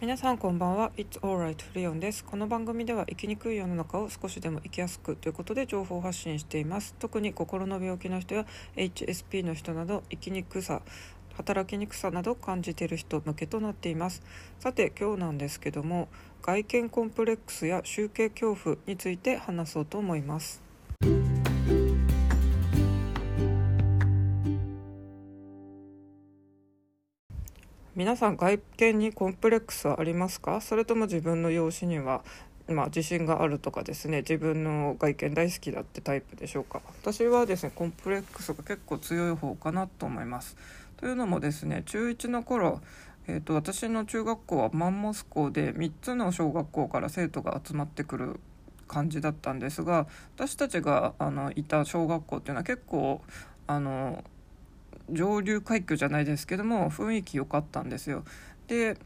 皆さんこんばんは。It's alright リオンです。この番組では生きにくい世の中を少しでも生きやすくということで情報発信しています。特に心の病気の人や HSP の人など生きにくさ働きにくさなど感じている人向けとなっています。さて今日なんですけども外見コンプレックスや集計恐怖について話そうと思います。皆さん外見にコンプレックスはありますか？それとも自分の容姿にはまあ、自信があるとかですね。自分の外見大好きだってタイプでしょうか？私はですねコンプレックスが結構強い方かなと思います。というのもですね中1の頃えーと、私の中学校はマンモス校で3つの小学校から生徒が集まってくる感じだったんですが私たちがあのいた小学校っていうのは結構あの上流階級じゃないですけども雰囲気良かったんですよ。で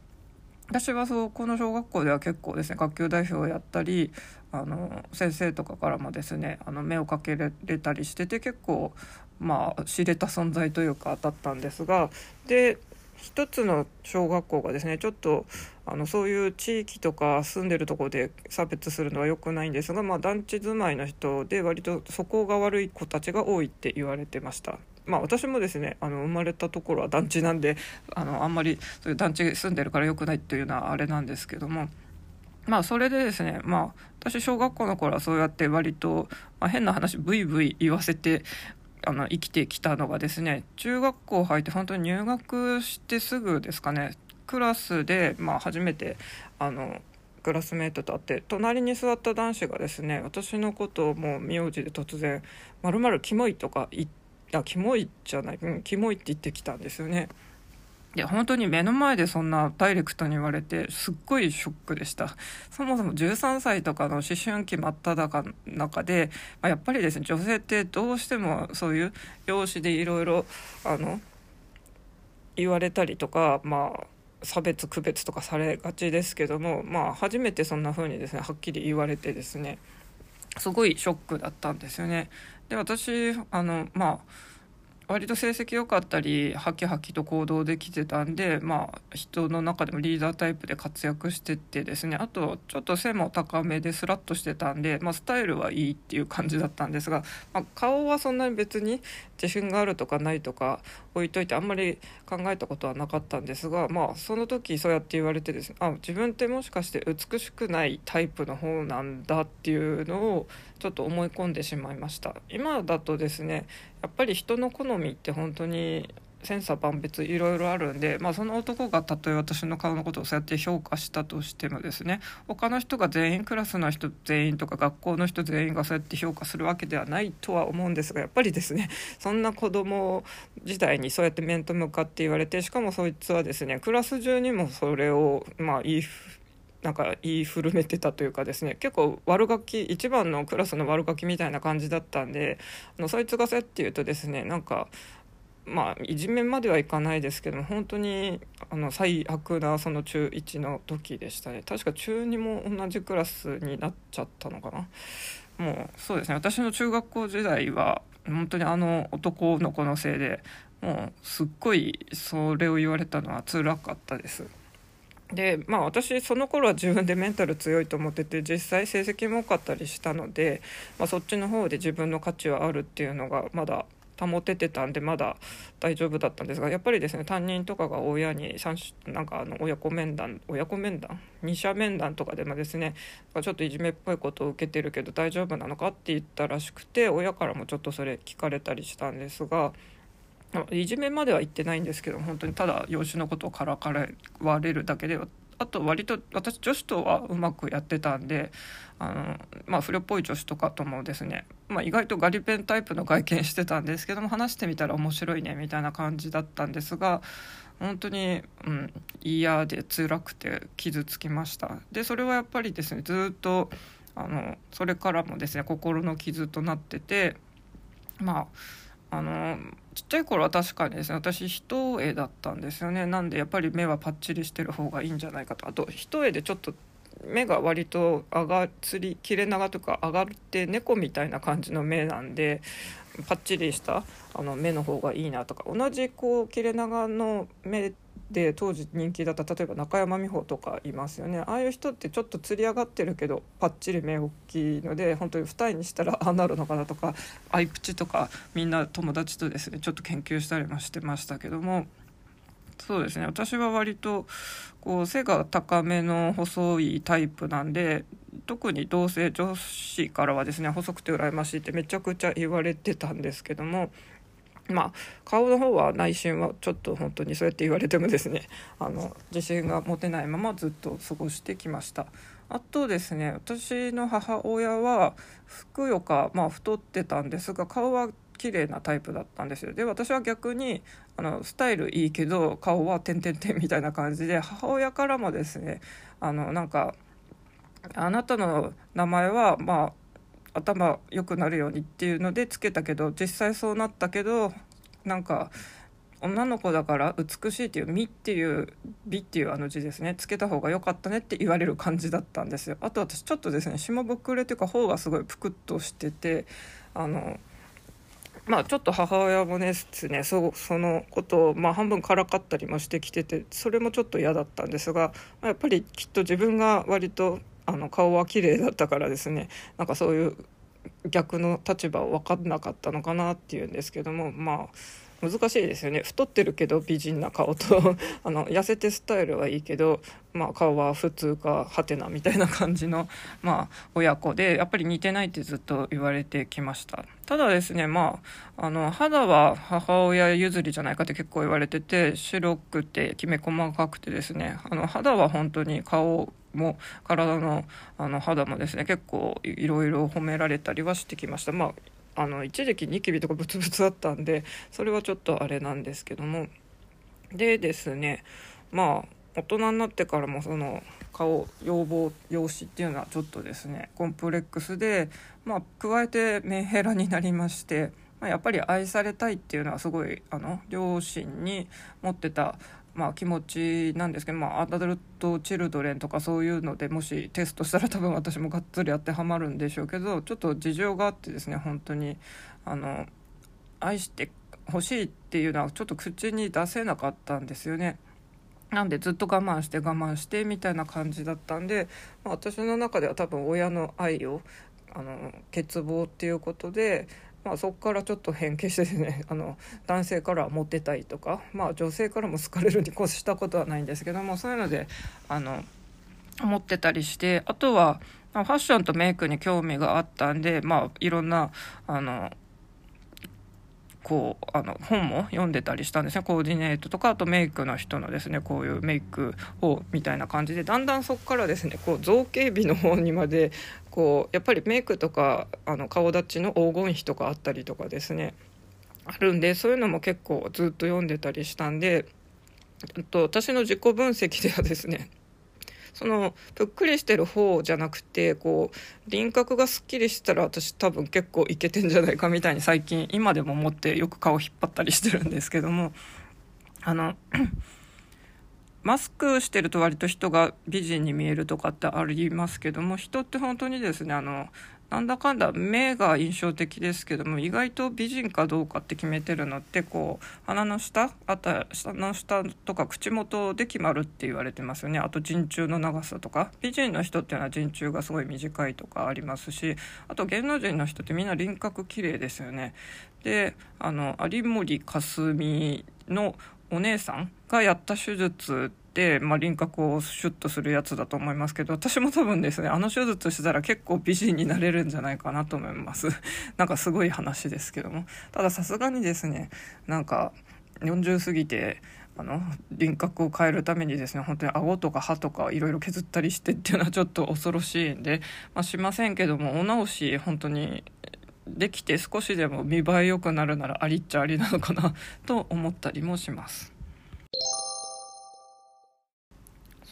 私はそうこの小学校では結構ですね学級代表をやったりあの先生とかからもですねあの目をかけられたりしてて結構まあ知れた存在というかだったんですがで一つの小学校がですねちょっとあのそういう地域とか住んでるとこで差別するのは良くないんですが、まあ、団地住まいの人で割と素行が悪い子たちが多いって言われてました。まあ、私もですねあの生まれたところは団地なんであのあんまりそういう団地住んでるから良くないっていうのはあれなんですけども。まあそれでですねまあ私小学校の頃はそうやって割と、まあ、変な話ブイブイ言わせてあの生きてきたのがですね中学校入って本当に入学してすぐですかねクラスで、まあ、初めてあのクラスメートと会って隣に座った男子がですね私のことをもう名字で突然「まるキモい」とか言って。あキモいじゃない、うん、キモいって言ってきたんですよね。いや本当に目の前でそんなダイレクトに言われてすっごいショックでしたそもそも13歳とかの思春期真っ只中で、まあ、やっぱりですね女性ってどうしてもそういう容姿でいろいろあの言われたりとかまあ差別区別とかされがちですけどもまあ初めてそんな風にですねはっきり言われてですねすごいショックだったんですよね。で私あのまあ割と成績良かったりハキハキと行動できてたんでまあ人の中でもリーダータイプで活躍しててですねあとちょっと背も高めでスラッとしてたんで、まあ、スタイルはいいっていう感じだったんですが、まあ、顔はそんなに別に自信があるとかないとか置いといてあんまり考えたことはなかったんですがまあその時そうやって言われてですねあ自分ってもしかして美しくないタイプの方なんだっていうのをちょっと思い込んでしまいました。今だとですねやっぱり人の好みって本当に千差万別いろいろあるんで、まあ、その男がたとえ私の顔のことをそうやって評価したとしてもですね他の人が全員クラスの人全員とか学校の人全員がそうやって評価するわけではないとは思うんですがやっぱりですねそんな子供時代にそうやって面と向かって言われてしかもそいつはですねクラス中にもそれをまあ言いなんか言い古めてたというかですね結構悪ガキ一番のクラスの悪ガキみたいな感じだったんであのそいつがそうやって言うとですねなんかまあいじめまではいかないですけども本当にあの最悪なその中1の時でしたね。確か中2も同じクラスになっちゃったのかな。もうそうですね。私の中学校時代は本当にあの男の子のせいでもうすっごいそれを言われたのは辛かったです。でまあ私その頃は自分でメンタル強いと思ってて実際成績も多かったりしたので、まあ、そっちの方で自分の価値はあるっていうのがまだ保ててたんでまだ大丈夫だったんですがやっぱりですね担任とかが親になんかあの親子面談親子面談？二者面談とかでもですねちょっといじめっぽいことを受けてるけど大丈夫なのかって言ったらしくて親からもちょっとそれ聞かれたりしたんですが。いじめまでは言ってないんですけど本当にただ養子のことをからかわれるだけであと割と私女子とはうまくやってたんであの、まあ、不良っぽい女子とかともですね、まあ、意外とガリペンタイプの外見してたんですけども話してみたら面白いねみたいな感じだったんですが本当に、うん、嫌で辛くて傷つきました。でそれはやっぱりですねずっとあのそれからもですね心の傷となっててまああのちっちゃい頃は確かにですね私一重だったんですよね。なんでやっぱり目はパッチリしてる方がいいんじゃないかと。あと一重でちょっと目が割と上がつり切れ長とか上がって猫みたいな感じの目なんでパッチリしたあの目の方がいいなとか。同じこう切れ長の目で当時人気だった例えば中山美穂とかいますよね。ああいう人ってちょっとつり上がってるけどパッチリ目大きいので本当に二重にしたら ああなるのかなとかアイプチとかみんな友達とですねちょっと研究したりもしてましたけども。そうですね。私は割とこう背が高めの細いタイプなんで特に同性女子からはですね細くて羨ましいってめちゃくちゃ言われてたんですけども。まあ顔の方は内心はちょっと本当にそうやって言われてもですね あの自信が持てないままずっと過ごしてきました。あとですね私の母親はふくよか、まあ、太ってたんですが顔は綺麗なタイプだったんですよ。で私は逆にあのスタイルいいけど顔は点々点みたいな感じで母親からもですねあのなんかあなたの名前はまあ頭良くなるようにっていうのでつけたけど実際そうなったけどなんか女の子だから美しいっていう「美」っていう「美」っていうあの字ですね。つけた方が良かったねって言われる感じだったんですよ。あと私ちょっとですね下膨れというか方がすごいぷくっとしててあのまあちょっと母親もねねそそのことをまあ半分からかったりもしてきててそれもちょっと嫌だったんですがまやっぱりきっと自分が割とあの顔は綺麗だったからですね。なんかそういう逆の立場を分かんなかったのかなっていうんですけども。まあ難しいですよね。太ってるけど美人な顔と。あの痩せてスタイルはいいけど、まあ、顔は普通かはてなみたいな感じの、まあ、親子でやっぱり似てないってずっと言われてきました。ただですねまああの肌は母親譲りじゃないかって結構言われてて白くてきめ細かくてですね。あの肌は本当に顔も体のあの肌もですね結構いろいろ褒められたりはしてきました。まああの一時期ニキビとかブツブツあったんでそれはちょっとあれなんですけども。でですねまあ大人になってからもその顔要望容姿っていうのはちょっとですねコンプレックスでまあ加えてメンヘラになりまして、まあ、やっぱり愛されたいっていうのはすごいあの両親に持ってたまあ、気持ちなんですけど、まあ、アダルト・チルドレンとかそういうのでもしテストしたら多分私もがっつり当てはまるんでしょうけどちょっと事情があってですね本当にあの愛してほしいっていうのはちょっと口に出せなかったんですよね。なんでずっと我慢して我慢してみたいな感じだったんで、まあ、私の中では多分親の愛をあの欠乏っていうことでまあ、そこからちょっと変形してですね あの男性からはモテたいとか、まあ、女性からも好かれるに越したことはないんですけどもそういうのであの持ってたりしてあとは、ファッションとメイクに興味があったんで、まあ、いろんなあのこうあの本も読んでたりしたんですね。コーディネートとかあとメイクの人のですねこういうメイクをみたいな感じでだんだんそこからですねこう造形美の方にまでこうやっぱりメイクとかあの顔立ちの黄金比とかあったりとかですねあるんでそういうのも結構ずっと読んでたりしたんでと私の自己分析ではですねそのぷっくりしてる方じゃなくてこう輪郭がすっきりしたら私多分結構いけてんじゃないかみたいに最近今でも思ってよく顔引っ張ったりしてるんですけどもあのマスクしてると割と人が美人に見えるとかってありますけども人って本当にですねあのなんだかんだ目が印象的ですけども意外と美人かどうかって決めてるのってこう鼻の下あた下の下とか口元で決まるって言われてますよね。あと陣中の長さとか。美人の人っていうのは陣中がすごい短いとかありますしあと芸能人の人ってみんな輪郭綺麗ですよね。であの有森かすみのお姉さんがやった手術、まあ、輪郭をシュッとするやつだと思いますけど私も多分ですねあの手術したら結構美人になれるんじゃないかなと思います なんかすごい話ですけどもたださすがにですねなんか40過ぎてあの輪郭を変えるためにですね本当に顎とか歯とかいろいろ削ったりしてっていうのはちょっと恐ろしいんで、まあ、しませんけどもお直し本当にできて少しでも見栄え良くなるならありっちゃありなのかなと思ったりもします。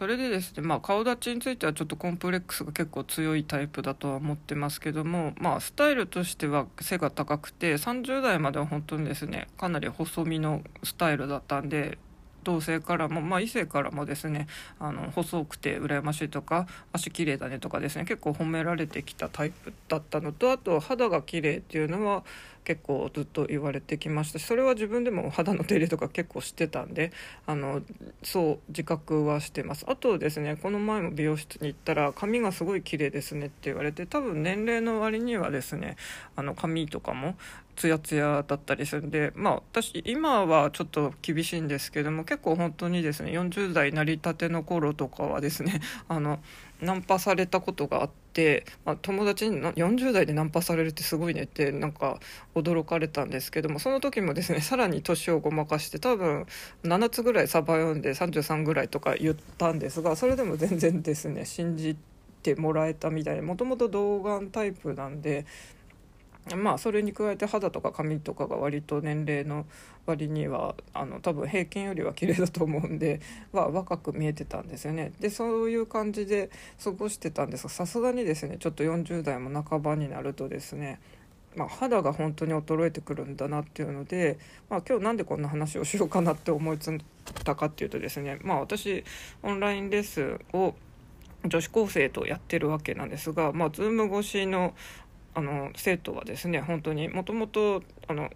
それでですね、まあ、顔立ちについてはちょっとコンプレックスが結構強いタイプだとは思ってますけども、まあ、スタイルとしては背が高くて30代までは本当にですねかなり細身のスタイルだったんで同性からも、まあ、異性からもですねあの細くて羨ましいとか足綺麗だねとかですね結構褒められてきたタイプだったのとあと肌が綺麗っていうのは結構ずっと言われてきましたそれは自分でも肌の手入れとか結構してたんであのそう自覚はしてます。あとですねこの前も美容室に行ったら髪がすごい綺麗ですねって言われて多分年齢の割にはですねあの髪とかもツヤツヤだったりするんでまあ私今はちょっと厳しいんですけども結構本当にですね40代成り立ての頃とかはですねあのナンパされたことがあって、まあ、友達に40代でナンパされるってすごいねってなんか驚かれたんですけどもその時もですねさらに年をごまかして多分7つぐらいサバ読んで33ぐらいとか言ったんですがそれでも全然ですね信じてもらえたみたいでもともと童顔タイプなんで。まあそれに加えて肌とか髪とかが割と年齢の割にはあの多分平均よりは綺麗だと思うんで は若く見えてたんですよね。でそういう感じで過ごしてたんですがさすがにですねちょっと40代も半ばになるとですねまあ、肌が本当に衰えてくるんだなっていうので、まあ、今日なんでこんな話をしようかなって思いついたかっていうとですね、まあ、私オンラインレッスンを女子高生とやってるわけなんですが、まあ、Zoom 越しのあの生徒はですね本当にもともと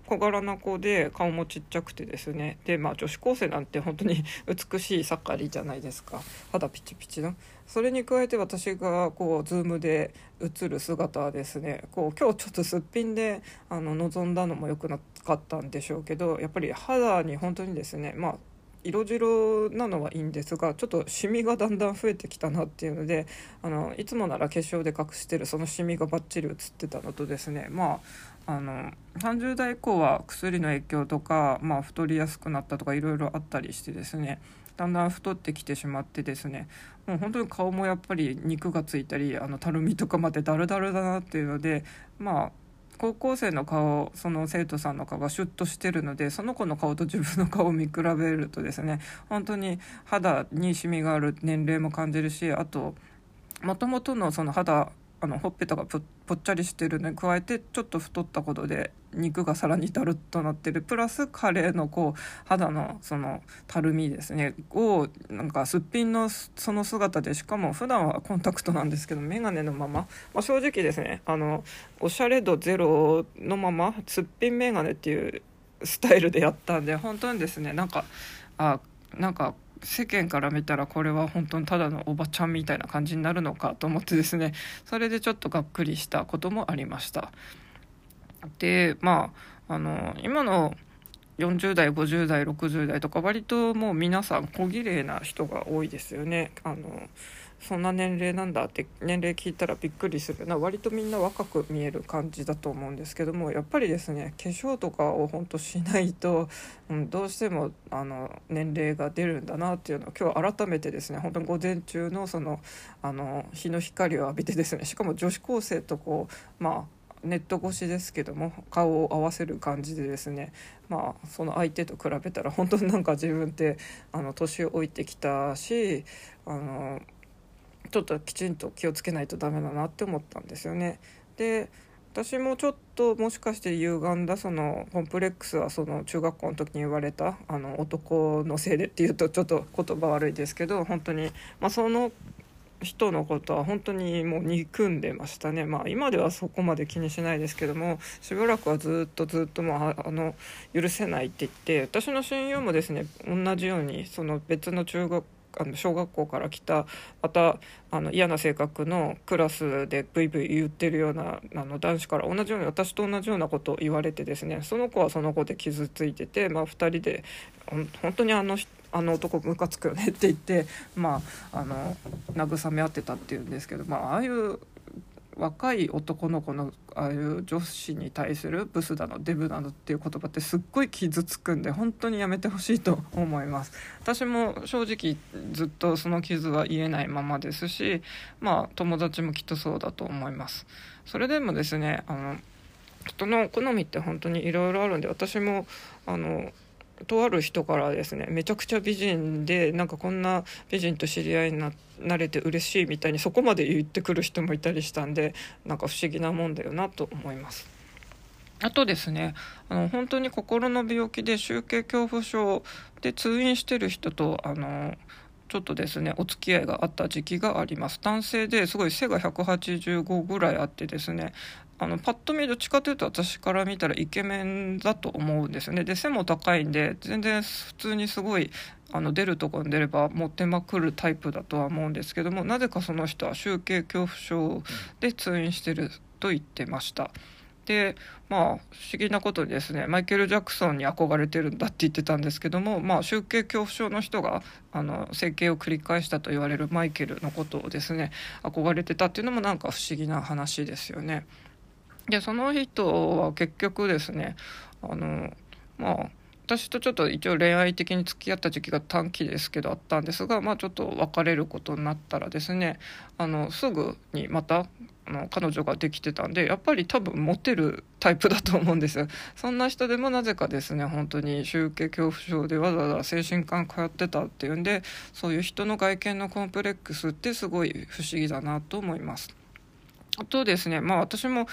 小柄な子で顔もちっちゃくてですねで、まあ、女子高生なんて本当に 美しい盛りじゃないですか。肌ピチピチの。それに加えて私がこう Zoom で映る姿はですねこう今日ちょっとすっぴんであの望んだのも良くなかったんでしょうけどやっぱり肌に本当にですねまあ色白なのはいいんですがちょっとシミがだんだん増えてきたなっていうのであのいつもなら化粧で隠してるそのシミがバッチリ写ってたのとですねまああの30代以降は薬の影響とか、まあ、太りやすくなったとかいろいろあったりしてですねだんだん太ってきてしまってですねもう本当に顔もやっぱり肉がついたりあのたるみとかまでダルダルだなっていうのでまあ高校生の顔その生徒さんの顔がシュッとしてるのでその子の顔と自分の顔を見比べるとですね本当に肌にシミがある年齢も感じるしあともともとのその肌あのほっぺたがぽっちゃりしてるのに加えてちょっと太ったことで肉がさらにだるっとなってる。プラスカレーのこう肌のそのたるみですね。をなんかすっぴんのその姿でしかも普段はコンタクトなんですけど眼鏡のまま、まあ、正直ですねあのおしゃれ度ゼロのまますっぴん眼鏡っていうスタイルでやったんで本当にですねなんかあなんか世間から見たらこれは本当にただのおばちゃんみたいな感じになるのかと思ってですねそれでちょっとがっくりしたこともありました。でまああの今の40代50代60代とか割ともう皆さん小綺麗な人が多いですよね。あのそんな年齢なんだって年齢聞いたらびっくりするな。割とみんな若く見える感じだと思うんですけどもやっぱりですね化粧とかを本当しないと、うん、どうしてもあの年齢が出るんだなっていうのを今日改めてですね本当に午前中のそのあの日の光を浴びてですねしかも女子高生とこうまあネット越しですけども顔を合わせる感じでですねまあその相手と比べたら本当になんか自分ってあの年老いてきたしあのちょっときちんと気をつけないとダメだなって思ったんですよね。で私もちょっともしかして歪んだそのコンプレックスはその中学校の時に言われたあの男のせいでっていうとちょっと言葉悪いですけど本当に、まあ、その人のことは本当にもう憎んでましたねまあ今ではそこまで気にしないですけどもしばらくはずっとずっともうあの許せないって言って私の親友もですね同じようにその別の中学あの小学校から来たまたあの嫌な性格のクラスでブイブイ言ってるようなあの男子から同じように私と同じようなことを言われてですねその子はその子で傷ついてて、まあ、2人で本当にあのあの男ムカつくよねって言ってまああの慰め合ってたっていうんですけど、まあ、ああいう若い男の子のああいう女子に対するブスだのデブなのっていう言葉ってすっごい傷つくんで本当にやめてほしいと思います。私も正直ずっとその傷は言えないままですしまあ友達もきっとそうだと思います。それでもですねあの人の好みって本当にいろいろあるんで私もあのとある人からですねめちゃくちゃ美人でなんかこんな美人と知り合いにななれて嬉しいみたいにそこまで言ってくる人もいたりしたんでなんか不思議なもんだよなと思います。あとですねあの本当に心の病気で集計恐怖症で通院してる人とあのちょっとですねお付き合いがあった時期があります男性ですごい背が185ぐらいあってですねあのパッと見どっちかというと私から見たらイケメンだと思うんですよねで背も高いんで全然普通にすごいあの出るとこに出れば持ってまくるタイプだとは思うんですけどもなぜかその人は集計恐怖症で通院してると言ってました。でまあ不思議なことにですねマイケル・ジャクソンに憧れてるんだって言ってたんですけども、まあ、集計恐怖症の人があの整形を繰り返したと言われるマイケルのことをですね憧れてたっていうのもなんか不思議な話ですよね。でその人は結局ですねあのまあ私とちょっと一応恋愛的に付き合った時期が短期ですけどあったんですが、まあ、ちょっと別れることになったらですねあのすぐにまたあの彼女ができてたんでやっぱり多分モテるタイプだと思うんですよそんな人でもなぜかですね本当に集計恐怖症でわざわざ精神科通ってたっていうんでそういう人の外見のコンプレックスってすごい不思議だなと思います。あとですねまあ私も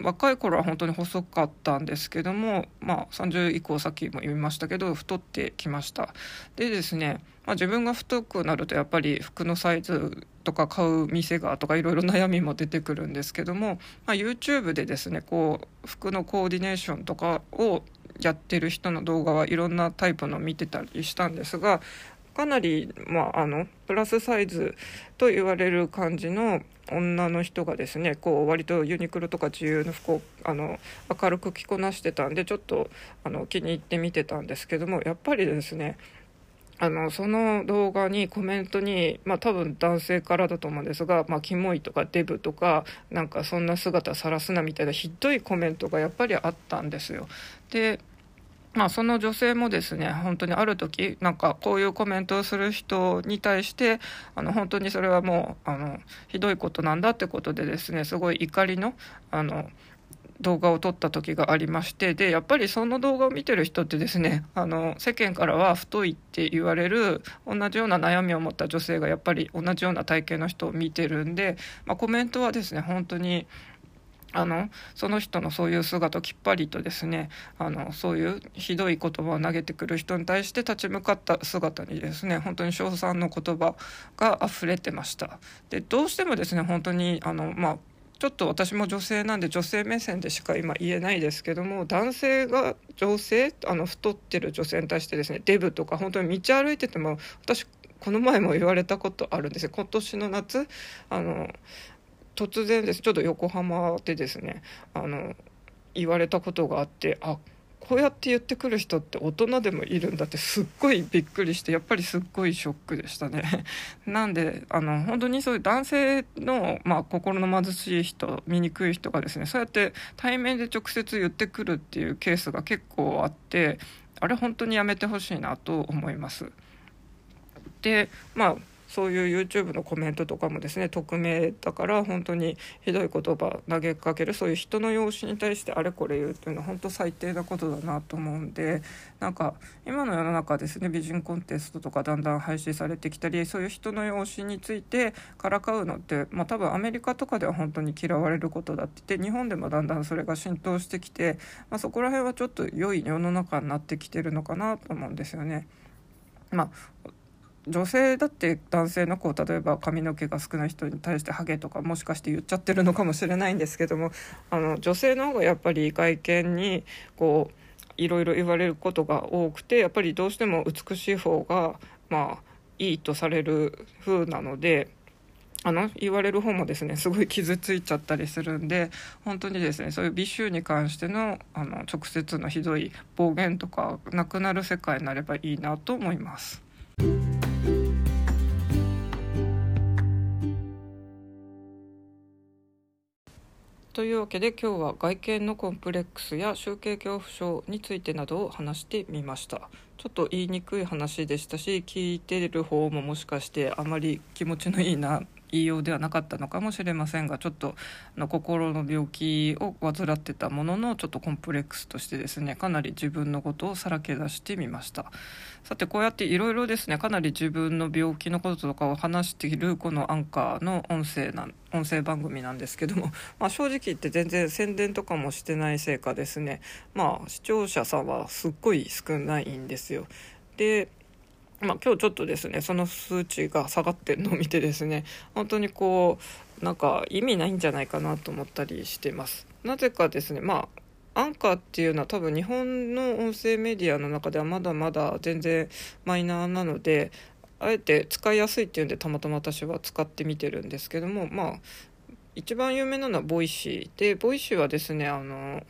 若い頃は本当に細かったんですけども、まあ、30以降さっきも言いましたけど太ってきました。でですね、まあ、自分が太くなるとやっぱり服のサイズとか買う店がとかいろいろ悩みも出てくるんですけども、まあ、YouTube でですねこう服のコーディネーションとかをやってる人の動画はいろんなタイプの見てたりしたんですがかなり、まあ、あのプラスサイズと言われる感じの女の人がですねこう割とユニクロとか自由の服をあの明るく着こなしてたんでちょっとあの気に入って見てたんですけどもやっぱりですねあのその動画にコメントに、まあ、多分男性からだと思うんですが「まあ、キモい」とか「デブ」とかなんかそんな姿さらすなみたいなひどいコメントがやっぱりあったんですよ。でまあ、その女性もですね本当にある時なんかこういうコメントをする人に対してあの本当にそれはもうあのひどいことなんだってことでですねすごい怒りのあの動画を撮った時がありましてでやっぱりその動画を見てる人ってですねあの世間からは太いって言われる同じような悩みを持った女性がやっぱり同じような体型の人を見てるんで、まあ、コメントはですね本当にあのその人のそういう姿をきっぱりとですねあのそういうひどい言葉を投げてくる人に対して立ち向かった姿にですね本当に称賛の言葉が溢れてました。でどうしてもですね本当にあのまあちょっと私も女性なんで女性目線でしか今言えないですけども男性が女性あの太ってる女性に対してですねデブとか本当に道歩いてても私この前も言われたことあるんですよ。今年の夏あの突然ですちょっと横浜でですねあの言われたことがあってあこうやって言ってくる人って大人でもいるんだってすっごいびっくりしてやっぱりすっごいショックでしたね。なんであの本当にそういう男性の、まあ、心の貧しい人醜い人がですねそうやって対面で直接言ってくるっていうケースが結構あってあれ本当にやめてほしいなと思います。でまあそういう YouTube のコメントとかもですね匿名だから本当にひどい言葉投げかけるそういう人の容姿に対してあれこれ言うっていうのは本当最低なことだなと思うんでなんか今の世の中ですね美人コンテストとかだんだん廃止されてきたりそういう人の容姿についてからかうのって、まあ、多分アメリカとかでは本当に嫌われることだって言って日本でもだんだんそれが浸透してきて、まあ、そこら辺はちょっと良い世の中になってきてるのかなと思うんですよね。まあ女性だって男性のこう例えば髪の毛が少ない人に対してハゲとかもしかして言っちゃってるのかもしれないんですけどもあの女性の方がやっぱり外見にこういろいろ言われることが多くてやっぱりどうしても美しい方がまあいいとされる風なので。あの言われる方もですねすごい傷ついちゃったりするんで本当にですねそういう美醜に関してのあの直接のひどい暴言とかなくなる世界になればいいなと思います。というわけで今日は外見のコンプレックスや集計恐怖症についてなどを話してみました。ちょっと言いにくい話でしたし聞いてる方ももしかしてあまり気持ちのいいな言いようではなかったのかもしれませんがちょっとあの心の病気を患ってたもののちょっとコンプレックスとしてですねかなり自分のことをさらけ出してみました。さてこうやっていろいろですねかなり自分の病気のこととかを話しているこのアンカーの音声な音声番組なんですけども、まあ、正直言って全然宣伝とかもしてないせいかですね。まあ視聴者さんはすっごい少ないんですよ。でまあ、今日ちょっとですねその数値が下がってるのを見てですね本当にこうなんか意味ないんじゃないかなと思ったりしてます。なぜかですねまあアンカーっていうのは多分日本の音声メディアの中ではまだまだ全然マイナーなのであえて使いやすいっていうんでたまたま私は使ってみてるんですけどもまあ一番有名なのは Voicy で Voicy はですねあの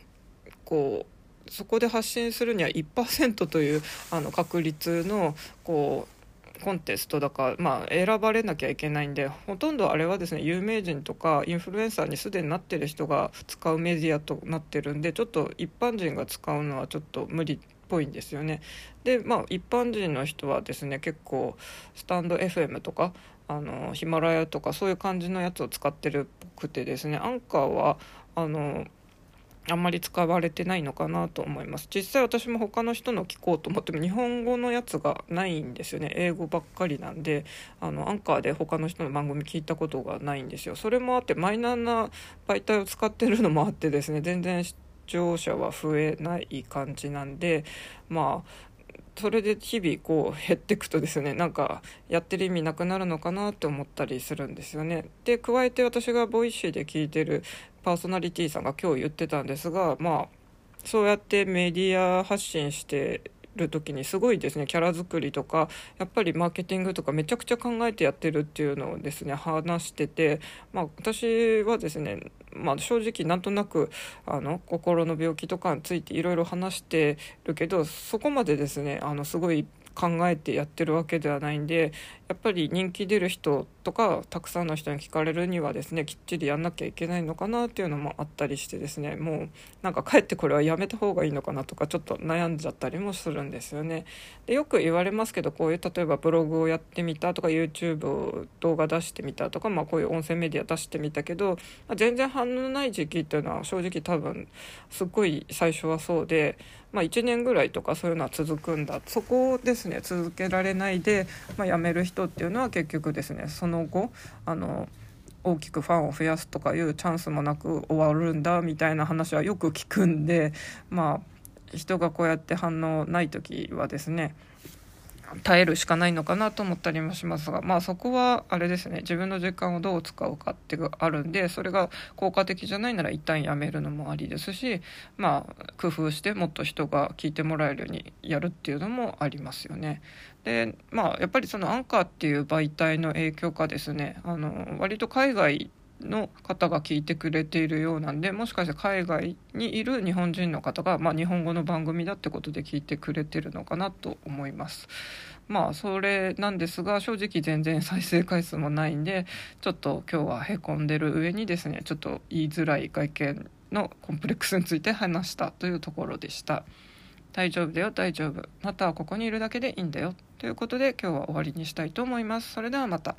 こうそこで発信するには1%というあの確率のこうコンテストだから、まあ、選ばれなきゃいけないんでほとんどあれはですね有名人とかインフルエンサーにすでになってる人が使うメディアとなってるんでちょっと一般人が使うのはちょっと無理っぽいんですよね。でまあ一般人の人はですね結構スタンド FM とかあのヒマラヤとかそういう感じのやつを使ってるっぽくてですねアンカーはあのあんまり使われてないのかなと思います。実際私も他の人の聞こうと思っても日本語のやつがないんですよね。英語ばっかりなんであのアンカーで他の人の番組聞いたことがないんですよ。それもあってマイナーな媒体を使ってるのもあってですね全然視聴者は増えない感じなんでまあそれで日々こう減っていくとですねなんかやってる意味なくなるのかなって思ったりするんですよね。で加えて私が Voicy で聞いてるパーソナリティーさんが今日言ってたんですがまあそうやってメディア発信してる時にすごいですねキャラ作りとかやっぱりマーケティングとかめちゃくちゃ考えてやってるっていうのをですね話してて、まあ、私はですね、まあ、正直なんとなくあの心の病気とかについていろいろ話してるけどそこまでですねあのすごい考えてやってるわけではないんでやっぱり人気出る人とかたくさんの人に聞かれるにはですねきっちりやんなきゃいけないのかなっていうのもあったりしてですねもうなんかかえってこれはやめた方がいいのかなとかちょっと悩んじゃったりもするんですよね。でよく言われますけどこういう例えばブログをやってみたとか YouTube を動画出してみたとか、まあ、こういう音声メディア出してみたけど、まあ、全然反応ない時期っていうのは正直多分すっごい最初はそうで。まあ、1年ぐらいとかそういうのは続くんだ。そこをですね続けられないで、まあ、辞める人っていうのは結局ですねその後あの大きくファンを増やすとかいうチャンスもなく終わるんだみたいな話はよく聞くんでまあ人がこうやって反応ない時はですね耐えるしかないのかなと思ったりもしますがまあそこはあれですね自分の時間をどう使うかっていうあるんでそれが効果的じゃないなら一旦やめるのもありですしまあ工夫してもっと人が聞いてもらえるようにやるっていうのもありますよね。でまあやっぱりそのアンカーっていう媒体の影響かですねあの割と海外の方が聞いてくれているようなんでもしかして海外にいる日本人の方が、まあ、日本語の番組だってことで聞いてくれてるのかなと思います。まあそれなんですが正直全然再生回数もないんでちょっと今日はへこんでる上にですねちょっと言いづらい外見のコンプレックスについて話したというところでした。大丈夫だよ大丈夫またはここにいるだけでいいんだよということで今日は終わりにしたいと思います。それではまた。